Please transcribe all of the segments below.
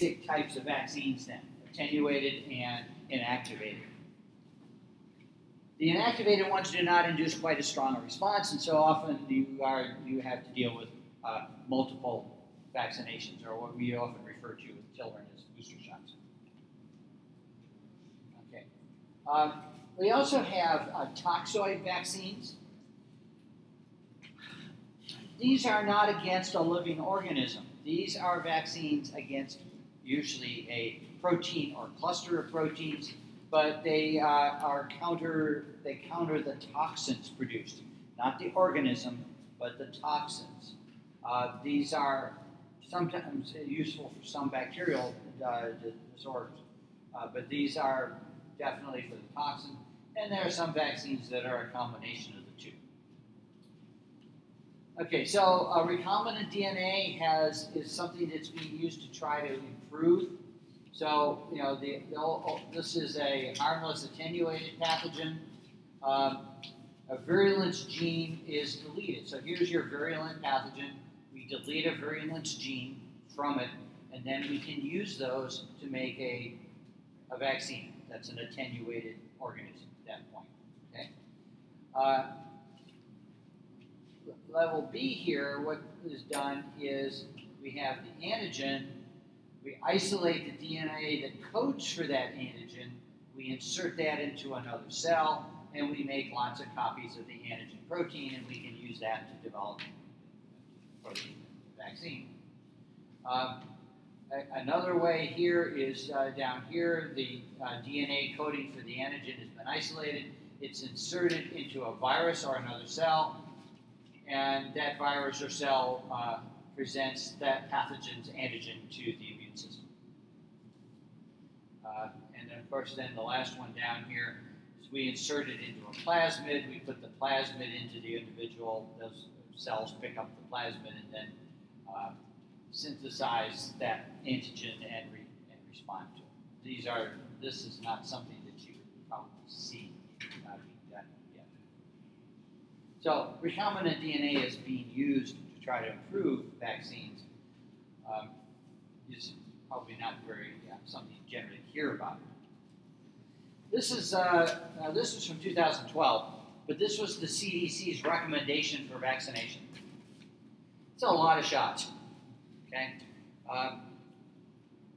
basic types of vaccines then, attenuated and inactivated. The inactivated ones do not induce quite as strong a response, and so often you are you have to deal with uh, multiple vaccinations, or what we often refer to with children as booster shots. Okay. Um, we also have uh, toxoid vaccines. These are not against a living organism. These are vaccines against usually a protein or cluster of proteins, but they uh, are counter they counter the toxins produced, not the organism, but the toxins. Uh, these are sometimes useful for some bacterial uh, disorders, uh, but these are definitely for the toxin. And there are some vaccines that are a combination of the two. Okay, so recombinant DNA has is something that's being used to try to So you know, the, the this is a harmless attenuated pathogen. Um, a virulence gene is deleted. So here's your virulent pathogen. We delete a virulence gene from it, and then we can use those to make a, a vaccine that's an attenuated organism at that point. Okay. Uh, level B here, what is done is we have the antigen, we isolate the DNA that codes for that antigen, we insert that into another cell, and we make lots of copies of the antigen protein, and we can use that to develop protein vaccine. Um, another way here is uh, down here, the uh, DNA coding for the antigen has been isolated. It's inserted into a virus or another cell, and that virus or cell uh, presents that pathogen's antigen to the immune system. Uh, and then, of course, then the last one down here is we insert it into a plasmid. We put the plasmid into the individual. Those cells pick up the plasmid and then uh, synthesize that antigen and, re- and respond to it. These are. This is not something that you would probably see being done yet. So recombinant DNA is being used try to improve vaccines. Um, is probably not very yeah, something you generally hear about. This is uh, this is from 2012, but this was the CDC's recommendation for vaccination. It's a lot of shots. Okay, um,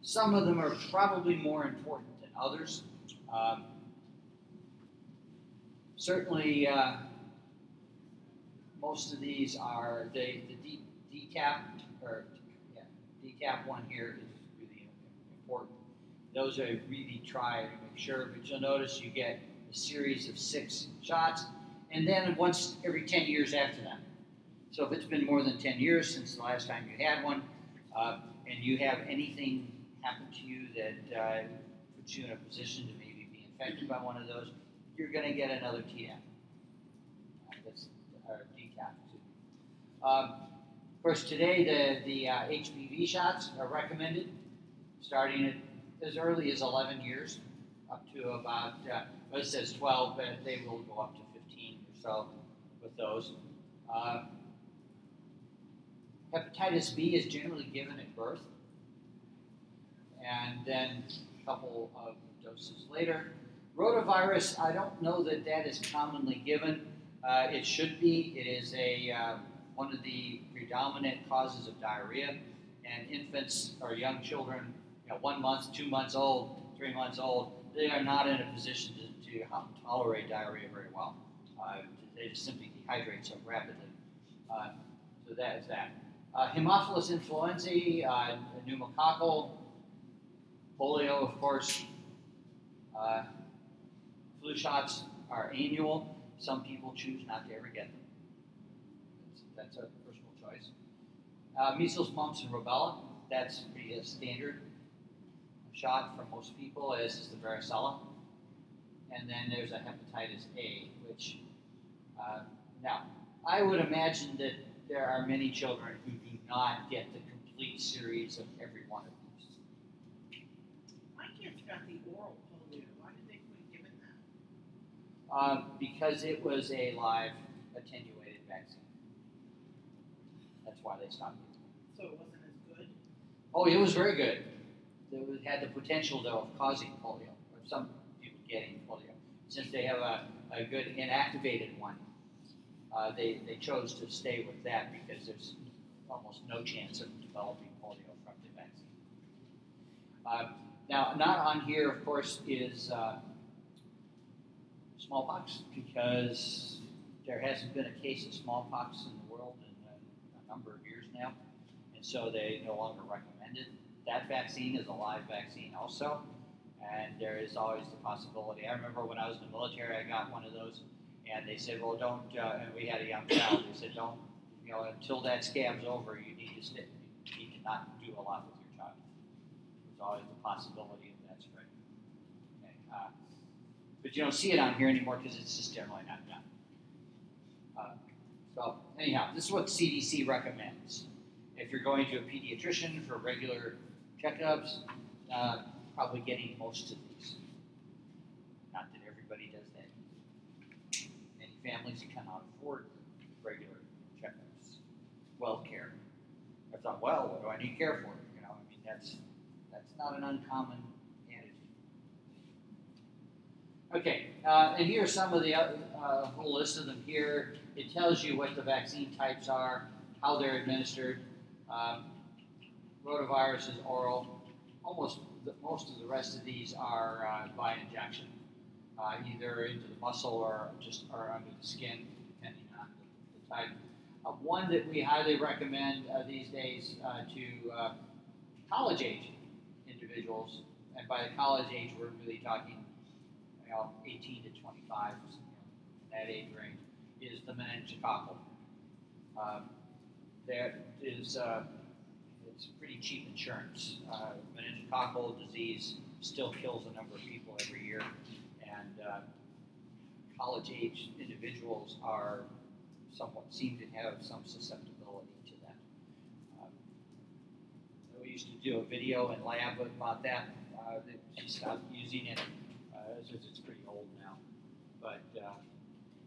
some of them are probably more important than others. Um, certainly. Uh, most of these are the the D, DTaP or yeah, DTaP one here is really important. Those I really try to make sure, but you'll notice you get a series of six shots, and then once every 10 years after that. So if it's been more than 10 years since the last time you had one, uh, and you have anything happen to you that uh, puts you in a position to maybe be infected by one of those, you're going to get another TDAP. Um, of course, today the, the uh, HPV shots are recommended, starting at as early as 11 years, up to about, uh, well, it says 12, but they will go up to 15 or so with those. Uh, hepatitis B is generally given at birth, and then a couple of doses later. Rotavirus, I don't know that that is commonly given. Uh, it should be. It is a uh, one of the predominant causes of diarrhea. And infants or young children, you know, one month, two months old, three months old, they are not in a position to, to tolerate diarrhea very well. Uh, they just simply dehydrate so rapidly. Uh, so that is that. Uh, Haemophilus influenzae, uh, pneumococcal, polio, of course. Uh, flu shots are annual. Some people choose not to ever get them that's a personal choice. Uh, measles, mumps, and rubella, that's pretty a standard shot for most people, as is the varicella. And then there's a hepatitis A, which, uh, now, I would imagine that there are many children who do not get the complete series of every one of these. My kids got the oral polio. Why did they quit giving that? Uh, because it was a live attenuated why they stopped it. So it wasn't as good? Oh, it was very good. would- had the potential though of causing polio, or some people getting polio. Since they have a, a good inactivated one, uh, they, they chose to stay with that because there's almost no chance of developing polio from the vaccine. Uh, now, not on here, of course, is uh, smallpox because there hasn't been a case of smallpox in the world in a, a number of years now, and so they no longer recommend it. That vaccine is a live vaccine also, and there is always the possibility. I remember when I was in the military, I got one of those, and they said, "Well, don't." Uh, and we had a young child. They said, "Don't, you know, until that scab's over, you need to stay. You need to not do a lot with your child." There's always the possibility of that spread. Okay. Uh, but you don't see it on here anymore because it's just generally not done. Anyhow, this is what CDC recommends. If you're going to a pediatrician for regular checkups, uh, probably getting most of these. Not that everybody does that. Many families cannot afford regular checkups. Well care. I thought, well, what do I need care for? You know, I mean that's that's not an uncommon Okay, uh, and here's some of the other, uh, whole list of them here. It tells you what the vaccine types are, how they're administered. Um, rotavirus is oral. Almost the, most of the rest of these are uh, by injection, uh, either into the muscle or just or under the skin, depending on the, the type. Uh, one that we highly recommend uh, these days uh, to uh, college age individuals, and by the college age, we're really talking you know, 18 to 25, you know, that age range, is the meningococcal. Um, there is uh, it's pretty cheap insurance. Uh, meningococcal disease still kills a number of people every year, and uh, college age individuals are somewhat seem to have some susceptibility to that. Um, we used to do a video in lab about that. Uh, that she stopped using it uh, it's pretty old now, but uh,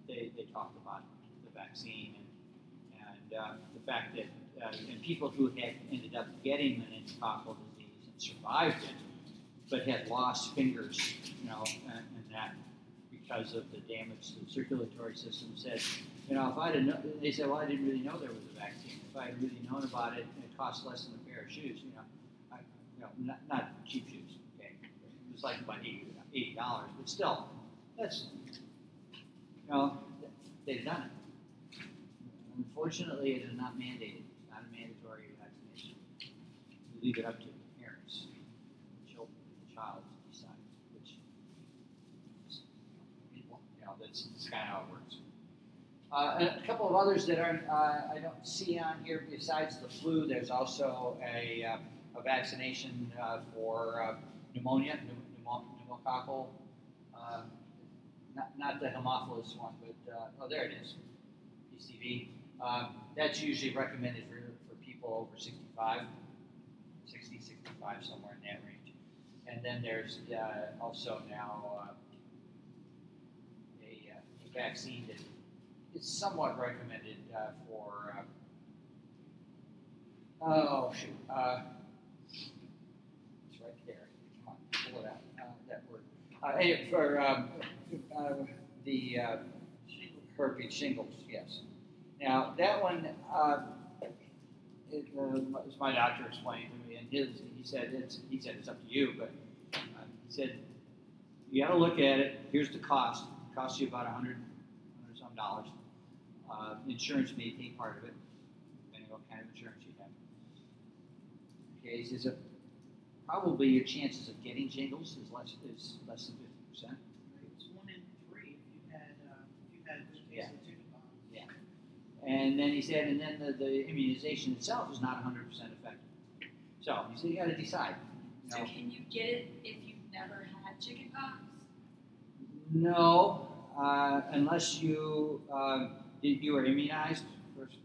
they, they talked about the vaccine and, and uh, the fact that uh, and people who had ended up getting meningococcal disease and survived it, but had lost fingers, you know, and, and that because of the damage to the circulatory system, said, you know, if I'd have known, they said, well, I didn't really know there was a vaccine. If I had really known about it, it cost less than a pair of shoes, you know, I, you know, not, not cheap shoes, okay, it was like about eighty dollars, but still, that's, you know, they've done it. Unfortunately, it is not mandated. It's not a mandatory vaccination. You leave it up to the parents, the children, the child to decide which. You know, that's, that's kind of how it works. Uh, a couple of others that aren't, uh, I don't see on here besides the flu. There's also a, uh, a vaccination uh, for uh, pneumonia, pneumo- pneumococcal. Uh, not, not the Haemophilus one, but uh, oh, there it is, PCV. Um, that's usually recommended for, for people over 65, 60, 65, somewhere in that range. And then there's uh, also now uh, a, uh, a vaccine that is somewhat recommended uh, for. Uh, oh shoot! It's right there. Come on, pull it out. Uh, for um, uh, the uh, herpes shingles, yes. Now that one, uh, it, uh, as my doctor explained to me, and his, he said it's he said it's up to you, but uh, he said you got to look at it. Here's the cost. It costs you about a hundred, hundred some dollars. Uh, insurance may pay part of it, depending on what kind of insurance you have. Okay, he says probably your chances of getting shingles is less is less than fifty percent. It's one in three if you've had, uh, if you've had this Yeah. case of chickenpox. And then he said, and then the, the immunization itself is not 100% effective. So he said, you got to decide. You So know, can you get it if you've never had chickenpox? no, uh, unless you uh, did you were immunized first.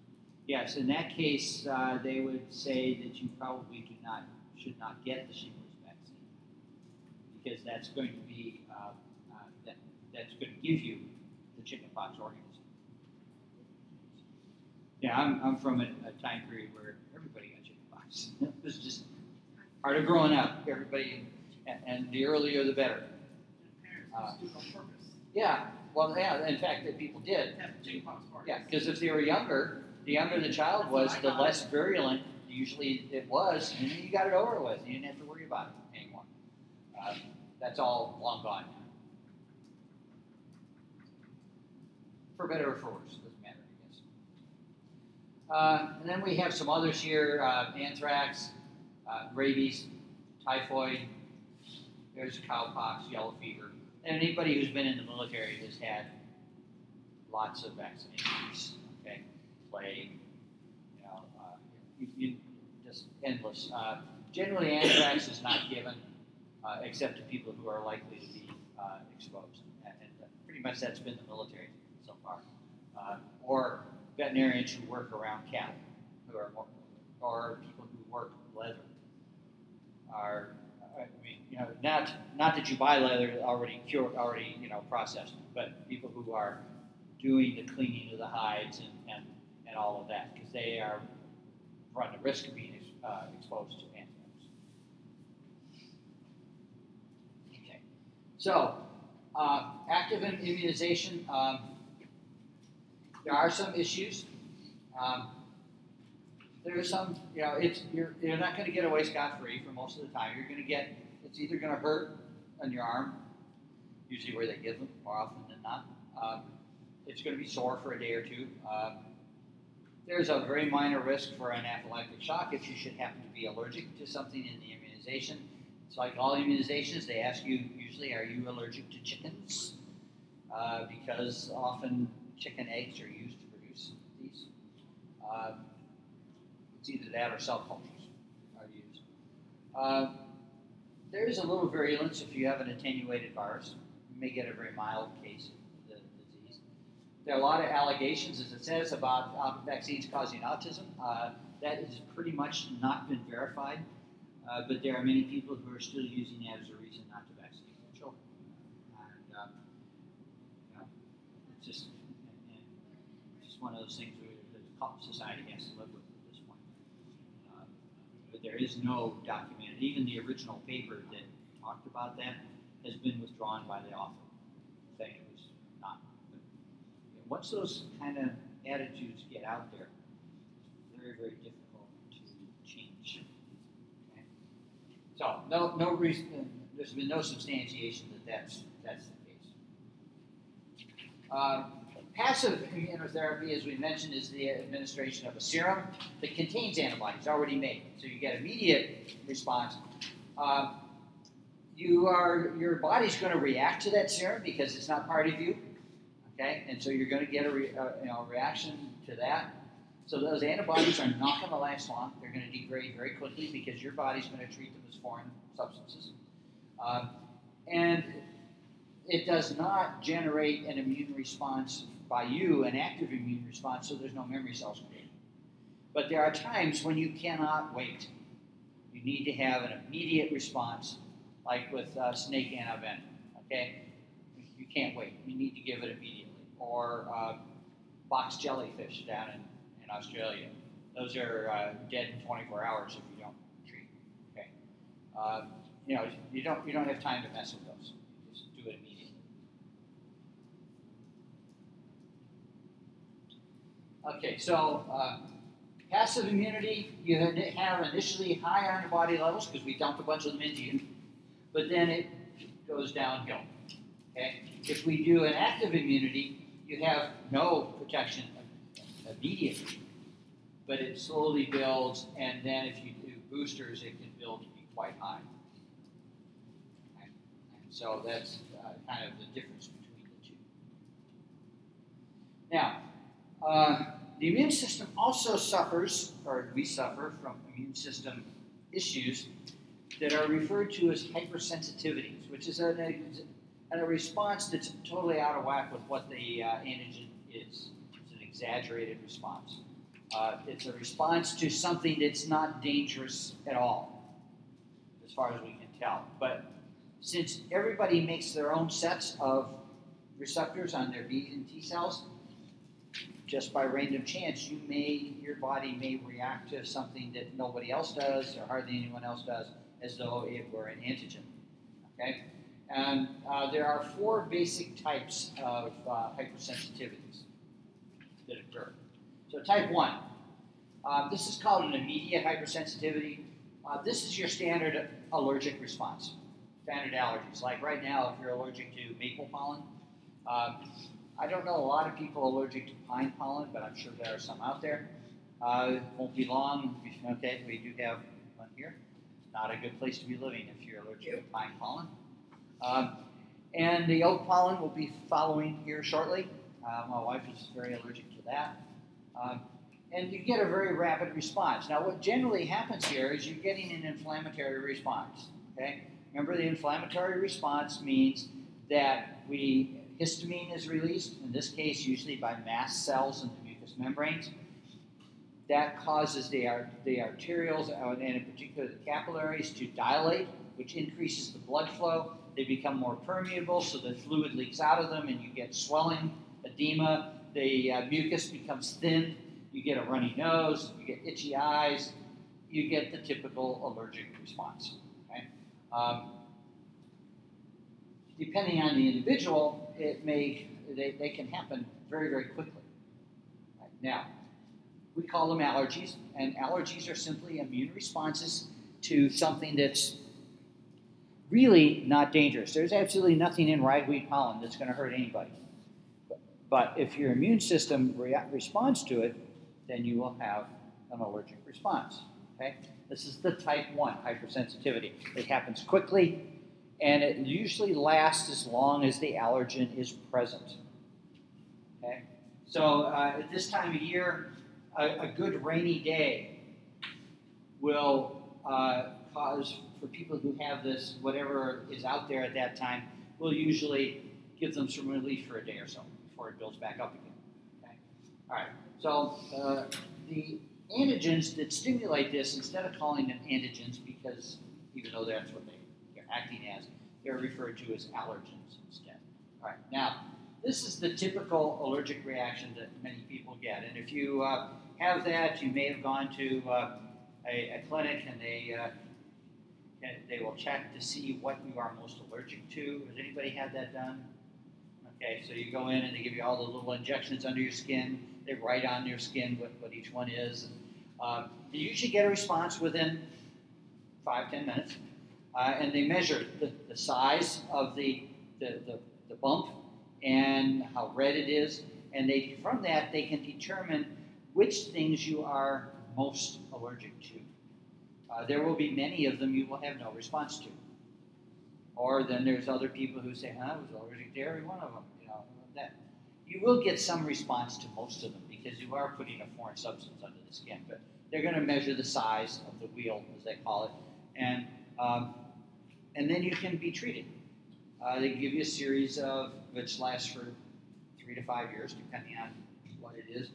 Yes, in that case, uh, they would say that you probably do not should not get the shingles vaccine because that's going to be uh, uh, that that's going to give you the chickenpox organism. Yeah, I'm, I'm from a, a time period where everybody got chickenpox. It was just part of growing up. Everybody, and, and the earlier the better. Uh, parents just do it on purpose. Yeah, well, yeah, in fact, that people did. Have chickenpox parties. Yeah, because if they were younger, the younger the child was, the less virulent usually it was, and you got it over with. You didn't have to worry about it anymore. Uh, that's all long gone now. For better or for worse, it doesn't matter, I guess. Uh, and then we have some others here: uh, anthrax, uh, rabies, typhoid. There's cowpox, yellow fever, and anybody who's been in the military has had lots of vaccinations. Okay, plague, you, you, just endless. Uh, generally, anthrax is not given uh, except to people who are likely to be uh, exposed, and, and pretty much that's been the military so far, uh, or veterinarians who work around cattle, who are more, or people who work leather, are. I mean, you know, not not that you buy leather already cured, already you know processed, but people who are doing the cleaning of the hides and, and, and all of that because they are run the risk of being uh, exposed to anthrax. Okay, so uh, active immunization. Um, there are some issues. Um, there are some, you know, it's you're you're not going to get away scot free for most of the time. You're going to get it's either going to hurt on your arm, usually where they give them more often than not. Um, it's going to be sore for a day or two. Um, there's a very minor risk for anaphylactic shock if you should happen to be allergic to something in the immunization. It's like all immunizations, they ask you usually, are you allergic to chickens? Uh, because often chicken eggs are used to produce these. Uh, it's either that or cell cultures are used. Uh, there is a little virulence if you have an attenuated virus. You may get a very mild case. There are a lot of allegations, as it says, about um, vaccines causing autism. Uh, that has pretty much not been verified, uh, but there are many people who are still using that as a reason not to vaccinate their children. And um, it's just, and, and it's just one of those things where the society has to live with at this point. Uh, but there is no documented, even the original paper that talked about that has been withdrawn by the author, saying it was not. But, you know, once those kind of attitudes get out there, very, very difficult to change. Okay? So, no, no reason, there's been no substantiation that that's, that's the case. Uh, passive immunotherapy, as we mentioned, is the administration of a serum that contains antibodies already made. So you get immediate response. Uh, you are your body's going to react to that serum because it's not part of you. Okay, and so you're going to get a, re, uh, you know, reaction to that. So those antibodies are not going to last long. They're going to degrade very quickly because your body's going to treat them as foreign substances. Uh, and it does not generate an immune response by you, an active immune response, so there's no memory cells created. But there are times when you cannot wait. You need to have an immediate response, like with uh, snake antivenom. Okay, you can't wait. You need to give it immediately. Or uh, box jellyfish down in, in Australia. Those are uh, dead in 24 hours if you don't treat. Okay, uh, you know you don't you don't have time to mess with those. Just do it immediately. Okay, so uh, passive immunity, you have initially high antibody levels because we dumped a bunch of them into you, but then it goes downhill. Okay, if we do an active immunity, you have no protection immediately, but it slowly builds, and then if you do boosters, it can build to be quite high. And, and so that's uh, kind of the difference between the two. Now, uh, the immune system also suffers, or we suffer from immune system issues that are referred to as hypersensitivities, which is a, a, a response that's totally out of whack with what the uh, antigen is. It's an exaggerated response. Uh, it's a response to something that's not dangerous at all, as far as we can tell. But since everybody makes their own sets of receptors on their B and T cells, just by random chance, you may your body may react to something that nobody else does or hardly anyone else does, as though it were an antigen. Okay? And uh, there are four basic types of uh, hypersensitivities that occur. So, type 1, uh, this is called an immediate hypersensitivity. Uh, this is your standard allergic response, standard allergies. Like right now, if you're allergic to maple pollen, um, I don't know a lot of people allergic to pine pollen, but I'm sure there are some out there. Uh, it won't be long. Okay, we do have one here. Not a good place to be living if you're allergic to pine pollen. Um, and the oak pollen will be following here shortly. Uh, my wife is very allergic to that. Um, and you get a very rapid response. Now, what generally happens here is you're getting an inflammatory response. Okay? Remember, the inflammatory response means that we histamine is released. In this case, usually by mast cells in the mucous membranes. That causes the, the arterioles and in particular the capillaries to dilate, which increases the blood flow. They become more permeable, so the fluid leaks out of them, and you get swelling, edema. The uh, mucus becomes thin you get a runny nose, you get itchy eyes, you get the typical allergic response. Okay? Um, depending on the individual, it may they, they can happen very very quickly. Right? Now, we call them allergies, and allergies are simply immune responses to something that's really not dangerous. There's absolutely nothing in ragweed pollen that's going to hurt anybody. But if your immune system re- responds to it, then you will have an allergic response. Okay? This is the type 1 hypersensitivity. It happens quickly and it usually lasts as long as the allergen is present. Okay? So uh, at this time of year, a, a good rainy day will uh, cause, for people who have this, whatever is out there at that time, will usually give them some relief for a day or so before it builds back up again. Okay? All right. So uh, the antigens that stimulate this, instead of calling them antigens, because even though that's what they, are acting as, they're referred to as allergens instead. All right. Now, this is the typical allergic reaction that many people get, and if you uh, have that, you may have gone to uh, a, a, clinic and they uh, they will check to see what you are most allergic to. Has anybody had that done? Okay, so you go in and they give you all the little injections under your skin they write on your skin what, what each one is. And, uh, you usually get a response within five, ten minutes. Uh, and they measure the, the size of the, the, the, the, bump and how red it is. And they, from that, they can determine which things you are most allergic to. Uh, there will be many of them you will have no response to. Or then there's other people who say, huh, I was allergic to every one of them. You know, that you will get some response to most of them because you are putting a foreign substance under the skin. But they're going to measure the size of the wheal, as they call it, and um, and then you can be treated. Uh, they give you a series of which lasts for three to five years, depending on what it is,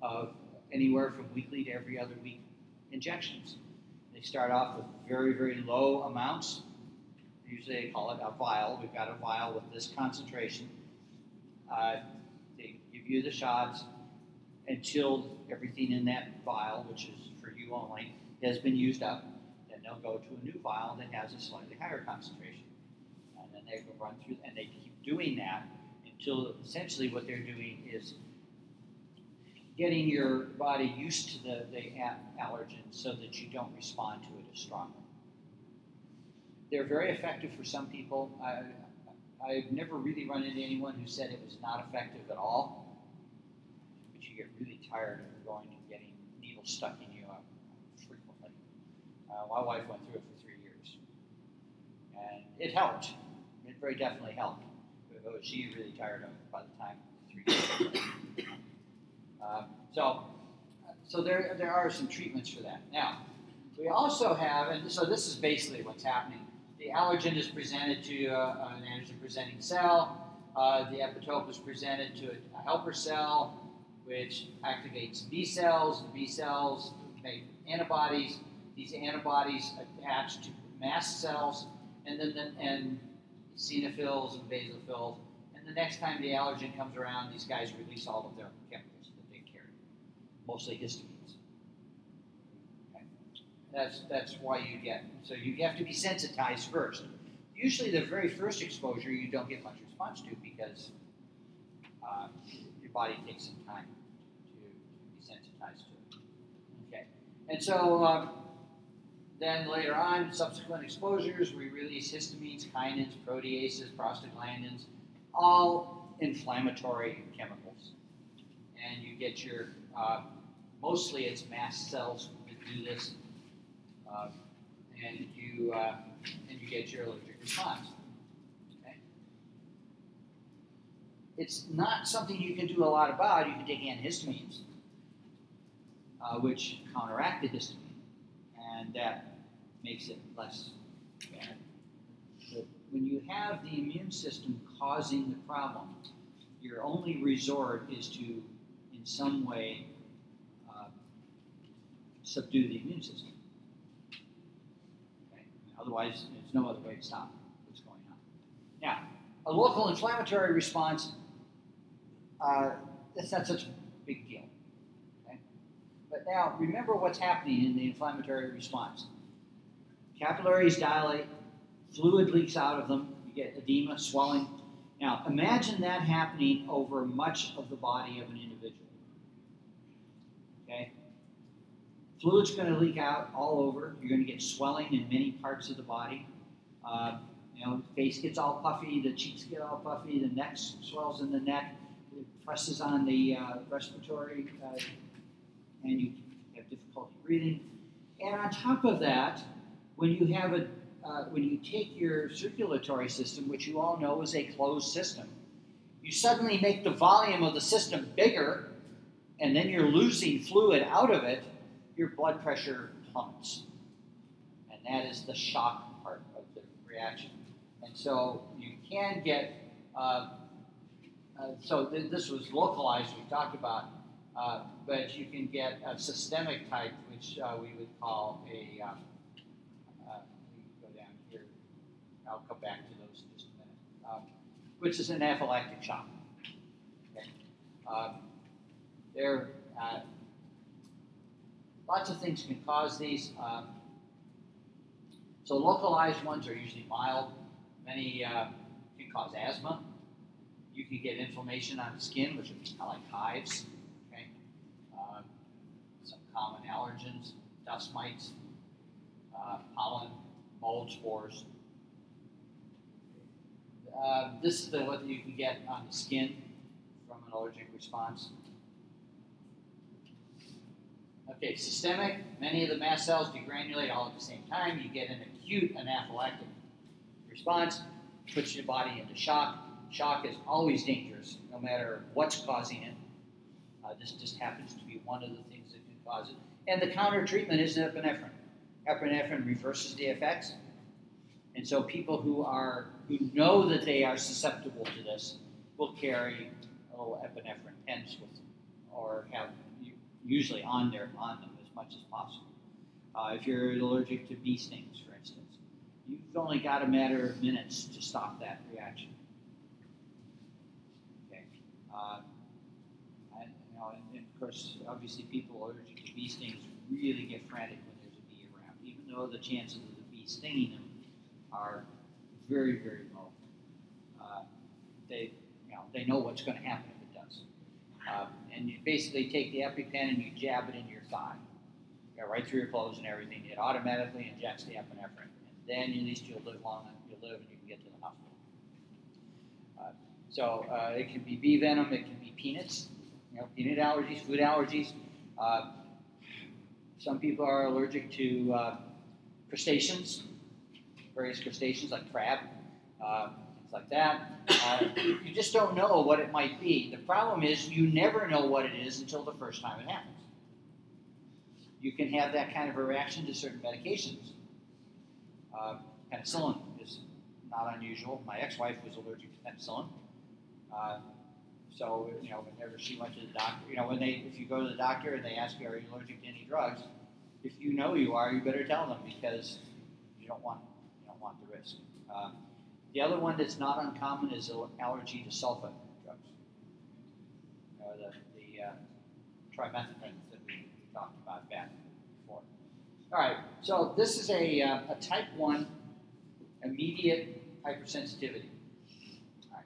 of anywhere from weekly to every other week injections. They start off with very, very low amounts. Usually they call it a vial. We've got a vial with this concentration. Uh, you the shots until everything in that vial, which is for you only, has been used up. Then they'll go to a new vial that has a slightly higher concentration. And then they will run through, and they keep doing that until essentially what they're doing is getting your body used to the, the allergen so that you don't respond to it as strongly. They're very effective for some people. I, I've never really run into anyone who said it was not effective at all But you get really tired of going and getting needles stuck in you uh, frequently. Uh, my wife went through it for three years, and it helped. It very definitely helped. But she really tired of it by the time three years. Uh, so, so there, there are some treatments for that. Now, we also have, and so this is basically what's happening. The allergen is presented to uh, an antigen-presenting cell. Uh, the epitope is presented to a helper cell which activates B cells. The B cells make antibodies. These antibodies attach to mast cells, and then the, and eosinophils and basophils. And the next time the allergen comes around, these guys release all of their chemicals mostly histamines. Okay. That's, that's why you get, so you have to be sensitized first. Usually the very first exposure you don't get much response to because uh, your body takes some time to be sensitized to it. Okay, and so um, then later on, subsequent exposures, we release histamines, kinins, proteases, prostaglandins, all inflammatory chemicals. And you get your, uh, mostly it's mast cells that do this, uh, and you uh, and you get your allergic response. Okay? It's not something you can do a lot about. You can take antihistamines, uh, which counteract the histamine, and that makes it less bad. But when you have the immune system causing the problem, your only resort is to, in some way, subdue the immune system. Okay? Otherwise, there's no other way to stop what's going on. Now, a local inflammatory response, uh, that's not such a big deal. Okay? But now, remember what's happening in the inflammatory response. Capillaries dilate, fluid leaks out of them, you get edema, swelling. Now, imagine that happening over much of the body of an individual. Okay? Fluid's going to leak out all over. You're going to get swelling in many parts of the body. Uh, you know, face gets all puffy, the cheeks get all puffy, the neck swells in the neck, it presses on the uh, respiratory, uh, and you have difficulty breathing. And on top of that, when you have a uh, when you take your circulatory system, which you all know is a closed system, you suddenly make the volume of the system bigger, and then you're losing fluid out of it, your blood pressure plummets. And that is the shock part of the reaction. And so you can get, uh, uh, so th- this was localized, we talked about, uh, but you can get a systemic type, which uh, we would call a, uh, we go down here, I'll come back to those in just a minute, um, which is an anaphylactic shock. Okay. Um, there, uh, lots of things can cause these. Um, so localized ones are usually mild. Many uh, can cause asthma. You can get inflammation on the skin, which would be kind of like hives. Okay. Um, some common allergens, dust mites, uh, pollen, mold spores. Uh, this is the, what you can get on the skin from an allergic response. Okay, systemic, many of the mast cells degranulate all at the same time. You get an acute anaphylactic response, puts your body into shock. Shock is always dangerous, no matter what's causing it. Uh, this just happens to be one of the things that can cause it. And the counter treatment is epinephrine. Epinephrine reverses the effects. And so people who are who know that they are susceptible to this will carry a little epinephrine pens with them, or have usually on their on them as much as possible. Uh, if you're allergic to bee stings, for instance, you've only got a matter of minutes to stop that reaction. Okay, uh, and, you know, and, and of course, obviously, people allergic to bee stings really get frantic when there's a bee around, even though the chances of the bee stinging them are very, very low. Uh, they, you know, they know what's going to happen. Uh, and you basically take the EpiPen and you jab it in your thigh, you right through your clothes and everything. It automatically injects the epinephrine, and then at least you'll live long. You'll live and you can get to the hospital. Uh, so uh, it can be bee venom, it can be peanuts, you know, peanut allergies, food allergies. Uh, some people are allergic to uh, crustaceans, various crustaceans like crab, uh, things like that. Uh, you just don't know what it might be. The problem is you never know what it is until the first time it happens. You can have that kind of a reaction to certain medications. Uh, penicillin is not unusual. My ex-wife was allergic to penicillin. Uh, so, you know, whenever she went to the doctor, you know, when they, if you go to the doctor and they ask you, are you allergic to any drugs? If you know you are, you better tell them because you don't want, you don't want the risk. Uh, the other one that's not uncommon is allergy to sulfa drugs, or the, the uh, trimethoprim that we talked about back before. All right, so this is a, uh, a type 1 immediate hypersensitivity. All right.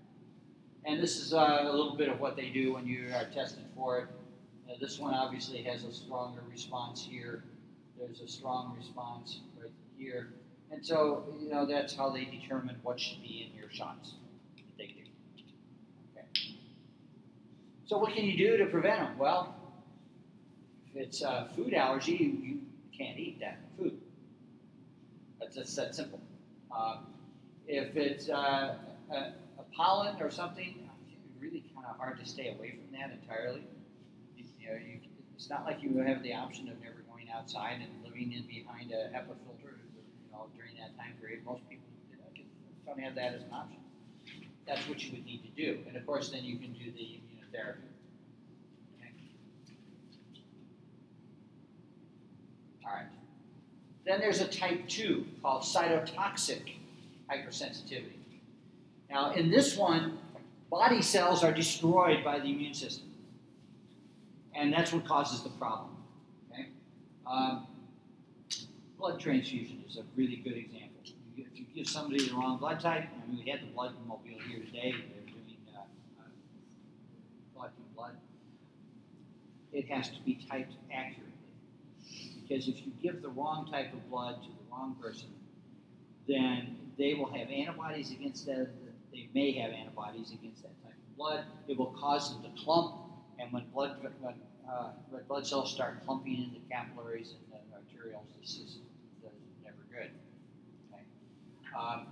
And this is uh, a little bit of what they do when you are tested for it. Uh, this one obviously has a stronger response here. There's a strong response right here. And so, you know, that's how they determine what should be in your shots they do. Okay. So, what can you do to prevent them? Well, if it's a food allergy, you, you can't eat that food. That's that simple. Um, if it's uh, a, a pollen or something, it's really kind of hard to stay away from that entirely. You, you know, you, it's not like you have the option of never going outside and living in behind a HEPA filter. Know, during that time period, most people don't have that as an option. That's what you would need to do, and of course, then you can do the immunotherapy. Okay. All right. Then there's a type 2 called cytotoxic hypersensitivity. Now, in this one, body cells are destroyed by the immune system. And that's what causes the problem. Okay? Um, blood transfusion is a really good example. If you give somebody the wrong blood type, I mean, we had the blood mobile here today, they're doing uh, uh, blood. It has to be typed accurately. Because if you give the wrong type of blood to the wrong person, then they will have antibodies against that. They may have antibodies against that type of blood. It will cause them to clump, and when blood when, uh, red blood cells start clumping in the capillaries and the arterioles, this is good. Okay. Um,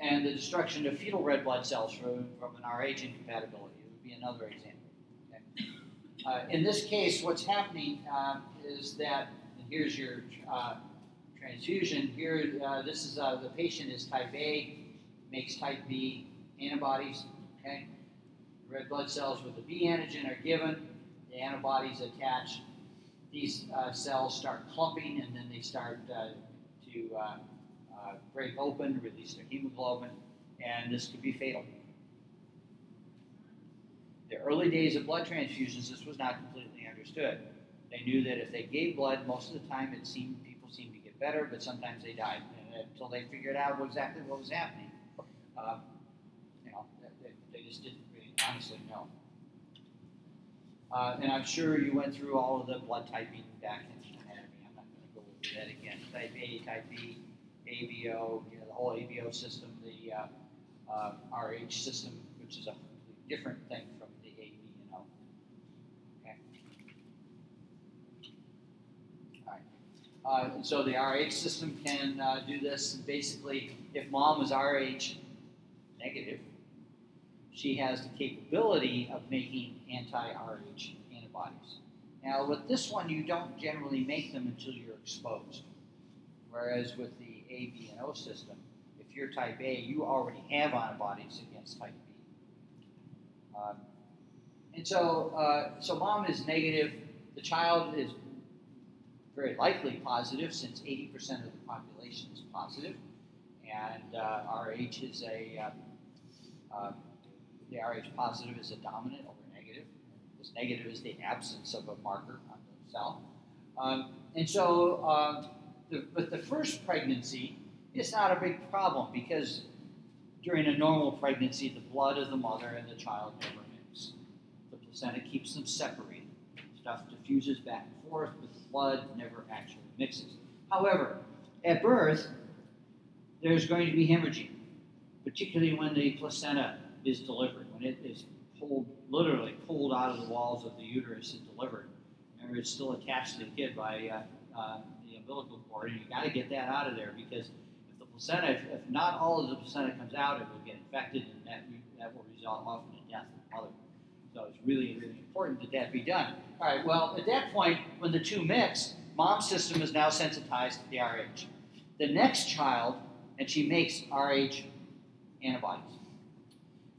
and the destruction of fetal red blood cells from, from an Rh incompatibility would be another example. Okay. Uh, in this case, what's happening uh, is that here's your uh, transfusion. Here, uh, this is uh, the patient is type A, makes type B antibodies. Okay, red blood cells with the B antigen are given. The antibodies attach. These uh, cells start clumping, and then they start to uh, uh, break open, release their hemoglobin, and this could be fatal. The early days of blood transfusions, this was not completely understood. They knew that if they gave blood, most of the time it seemed people seemed to get better, but sometimes they died until they figured out exactly what was happening. Um, you know, they, they just didn't really honestly know. Uh, and I'm sure you went through all of the blood typing back in that again. Type A, type B, ABO, you know, the whole ABO system, the uh, uh, RH system, which is a completely different thing from the AB and O. Okay. All right. Uh, so the RH system can uh, do this. And basically, if mom was RH negative, she has the capability of making anti-RH antibodies. Now, with this one, you don't generally make them until you're exposed. Whereas with the A, B, and O system, if you're type A, you already have antibodies against type B. Um, and so, uh, so mom is negative. The child is very likely positive, since 80% of the population is positive, and uh, RH is a uh, the RH positive is a dominant over negative. Is the absence of a marker on the cell. Um, and so, um, the, but the first pregnancy is not a big problem because during a normal pregnancy, the blood of the mother and the child never mix. The placenta keeps them separated. Stuff diffuses back and forth, but the blood never actually mixes. However, at birth, there's going to be hemorrhaging, particularly when the placenta is delivered, when it is pulled, literally pulled out of the walls of the uterus and delivered. Remember, it's still attached to the kid by uh, uh, the umbilical cord, and you got to get that out of there because if the placenta, if, if, not all of the placenta comes out, it will get infected, and that that will result often in death of the mother. So it's really, really important that that be done. All right. Well, at that point, when the two mix, mom's system is now sensitized to the RH. The next child, and she makes RH antibodies.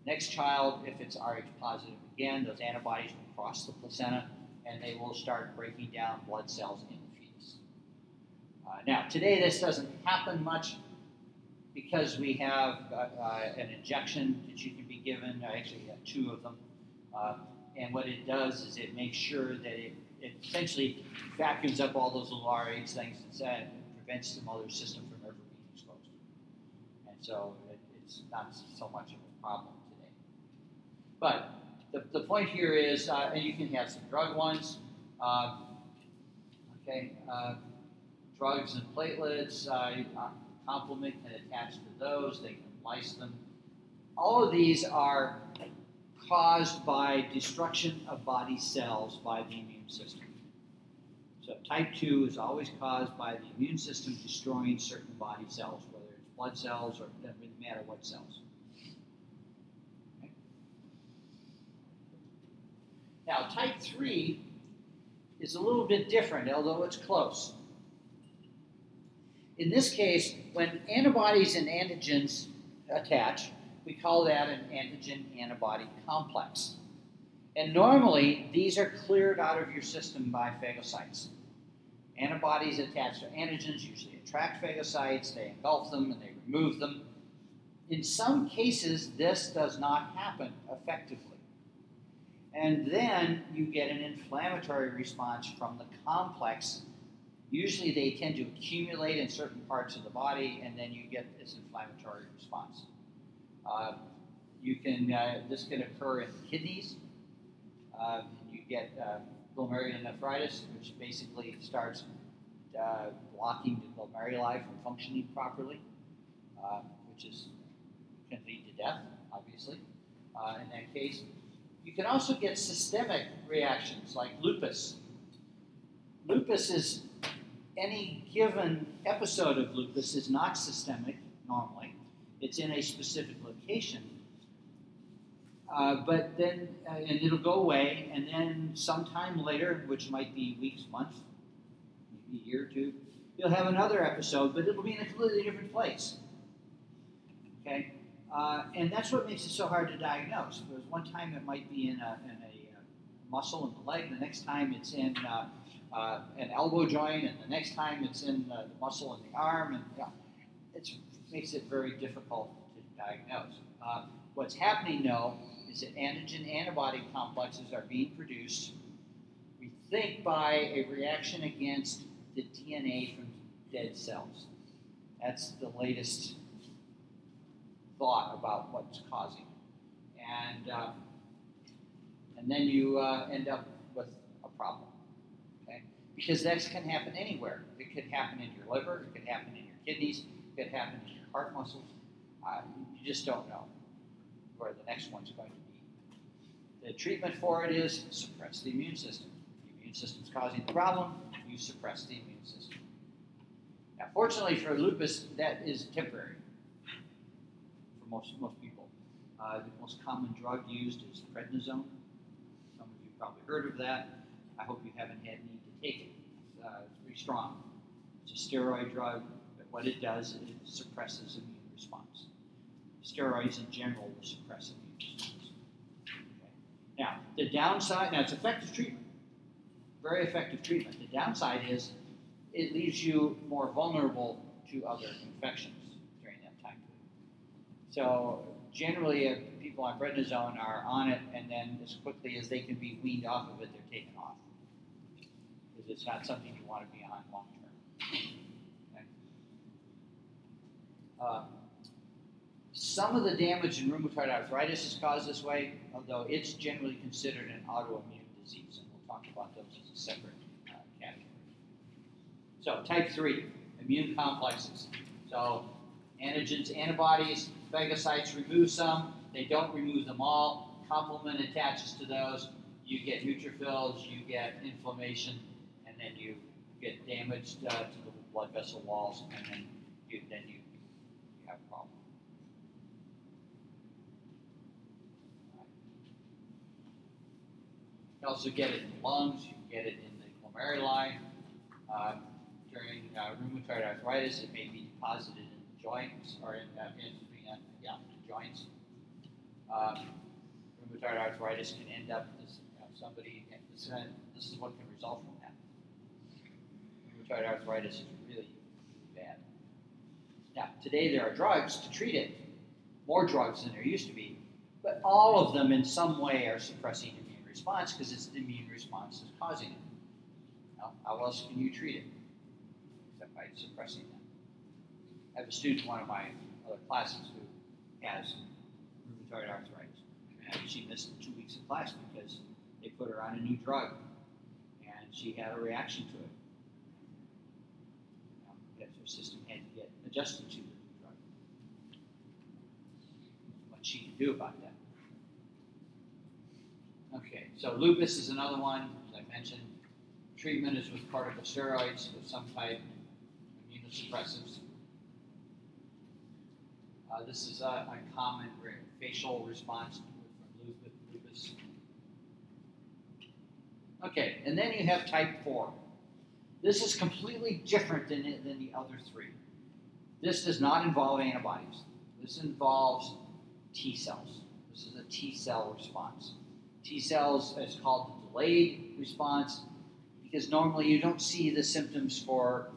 Next child, if it's Rh positive again, those antibodies will cross the placenta and they will start breaking down blood cells in the fetus. Uh, now, today this doesn't happen much because we have uh, uh, an injection that you can be given, I actually have two of them. Uh, and what it does is it makes sure that it it essentially vacuums up all those little RH things and prevents the mother's system from ever being exposed. And so it, it's not so much of a problem. But the, the point here is, uh, and you can have some drug ones, uh, okay, uh, drugs and platelets, uh, complement can attach to those, they can lyse them. All of these are caused by destruction of body cells by the immune system. So type 2 is always caused by the immune system destroying certain body cells, whether it's blood cells or it doesn't really matter what cells. Now, type 3 is a little bit different, although it's close. In this case, when antibodies and antigens attach, we call that an antigen antibody complex. And normally, these are cleared out of your system by phagocytes. Antibodies attach to antigens usually attract phagocytes, they engulf them, and they remove them. In some cases, this does not happen effectively. And then you get an inflammatory response from the complex. Usually, they tend to accumulate in certain parts of the body, and then you get this inflammatory response. Uh, you can uh, this can occur in kidneys. Uh, you get uh, glomerulonephritis, which basically starts uh, blocking the glomeruli from functioning properly, uh, which is can lead to death, obviously. in that case, you can also get systemic reactions like lupus. Lupus is any given episode of lupus is not systemic normally. It's in a specific location. Uh, but then, uh, and it'll go away, and then sometime later, which might be weeks, months, maybe a year or two, you'll have another episode, but it'll be in a completely different place. Okay? Uh, and that's what makes it so hard to diagnose. Because one time it might be in a, in a uh, muscle in the leg, the next time it's in uh, uh, an elbow joint, and the next time it's in the muscle in the arm, and yeah, it makes it very difficult to diagnose. Uh, what's happening, though, is that antigen antibody complexes are being produced, we think, by a reaction against the DNA from dead cells. That's the latest thought about what's causing it. And, uh, and then you uh, end up with a problem. Okay? Because that can happen anywhere. It could happen in your liver, it could happen in your kidneys, it could happen in your heart muscles. Uh, you just don't know where the next one's going to be. The treatment for it is suppress the immune system. The immune system's causing the problem, you suppress the immune system. Now, fortunately for lupus, that is temporary most, most people. Uh, the most common drug used is prednisone. Some of you probably heard of that. I hope you haven't had need to take it. It's, uh, it's pretty strong. It's a steroid drug, but what it does is it suppresses immune response. Steroids in general will suppress immune response. Okay. Now, the downside, now it's effective treatment, very effective treatment. The downside is it leaves you more vulnerable to other infections. So generally, if people on prednisone are on it, and then as quickly as they can be weaned off of it, they're taken off because it's not something you want to be on long term. Okay. Uh, some of the damage in rheumatoid arthritis is caused this way, although it's generally considered an autoimmune disease, and we'll talk about those as a separate uh, category. So, type 3, immune complexes. So, antigens, antibodies, phagocytes remove some, they don't remove them all. Complement attaches to those. You get neutrophils, you get inflammation, and then you get damage uh, to the blood vessel walls, and then you, then you, you have a problem. You also get it in the lungs, you get it in the glomeruli. Uh, during uh, rheumatoid arthritis, it may be deposited in the joints or in, uh, in joints. Um, rheumatoid arthritis can end up as you know, somebody. This, this is what can result from that. Rheumatoid arthritis is really, bad. Now, today there are drugs to treat it, more drugs than there used to be, but all of them in some way are suppressing immune response because it's the immune response that's causing it. Now, how else can you treat it? Except by suppressing them. I have a student in one of my other classes who has rheumatoid arthritis. And she missed two weeks of class because they put her on a new drug. And she had a reaction to it. Um, because her system had to get adjusted to the new drug. What she can do about that. Okay, so lupus is another one, as I mentioned. Treatment is with corticosteroids of some type, immunosuppressives. Uh, this is a, a common facial response from lupus. Okay, and then you have type 4. This is completely different than, than the other three. This does not involve antibodies. This involves T cells. This is a T cell response. T cells is called the delayed response because normally you don't see the symptoms for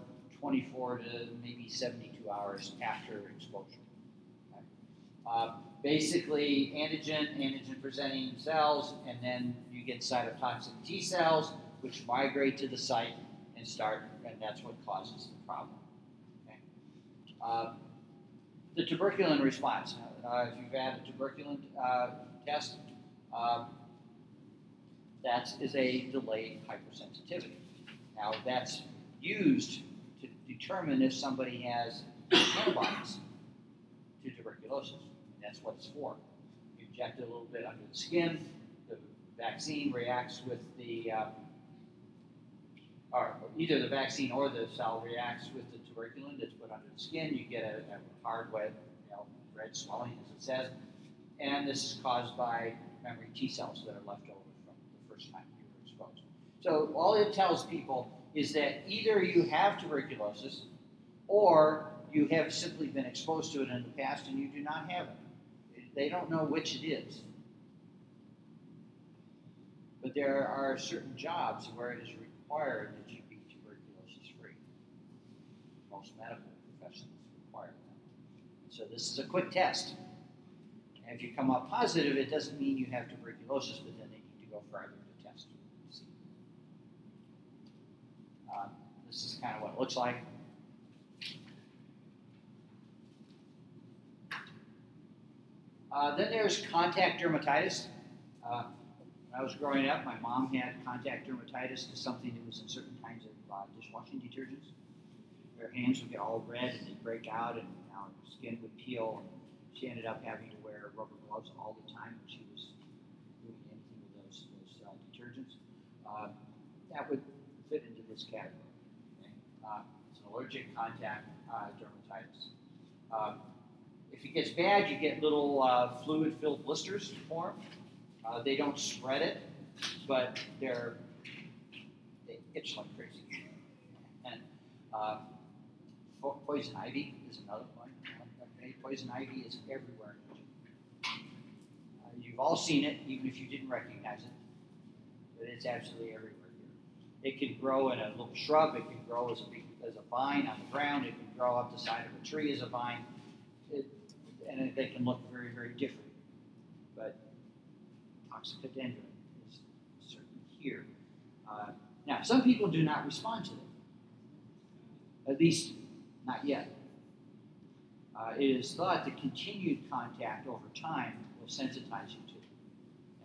24 to maybe 72 hours after exposure. Uh, basically, antigen, antigen presenting cells, and then you get cytotoxic T cells, which migrate to the site and start, and that's what causes the problem. Okay? Uh, the tuberculin response. Uh, if you've had a tuberculin uh, test, um, that is a delayed hypersensitivity. Now, that's used to determine if somebody has antibodies to tuberculosis. That's what it's for. You inject it a little bit under the skin, the vaccine reacts with the, uh, or either the vaccine or the cell reacts with the tuberculin that's put under the skin. You get a, a hard, wet, you know, red swelling, as it says. And this is caused by memory T cells that are left over from the first time you were exposed. So all it tells people is that either you have tuberculosis or you have simply been exposed to it in the past and you do not have it. They don't know which it is. But there are certain jobs where it is required that you be tuberculosis free. Most medical professions require that. So this is a quick test. And if you come up positive, it doesn't mean you have tuberculosis, but then they need to go further to test see. Um, this is kind of what it looks like. Uh, then there's contact dermatitis. Uh, when I was growing up, my mom had contact dermatitis to something that was in certain kinds of uh, dishwashing detergents. Her hands would get all red and they'd break out, and her skin would peel. And She ended up having to wear rubber gloves all the time when she was doing anything with those, those uh, detergents. Uh, that would fit into this category. Okay? It's an allergic contact dermatitis. If it gets bad, you get little uh, fluid-filled blisters form. Uh, they don't spread it, but they're they itch like crazy. And uh, poison ivy is another one. Poison ivy is everywhere. Uh, you've all seen it, even if you didn't recognize it. But it's absolutely everywhere here. It can grow in a little shrub. It can grow as a as a vine on the ground. It can grow up the side of a tree as a vine. It, and they can look very, very different. But toxicodendron is certainly here. Uh, now, some people do not respond to them, at least not yet. Uh, it is thought that continued contact over time will sensitize you to it,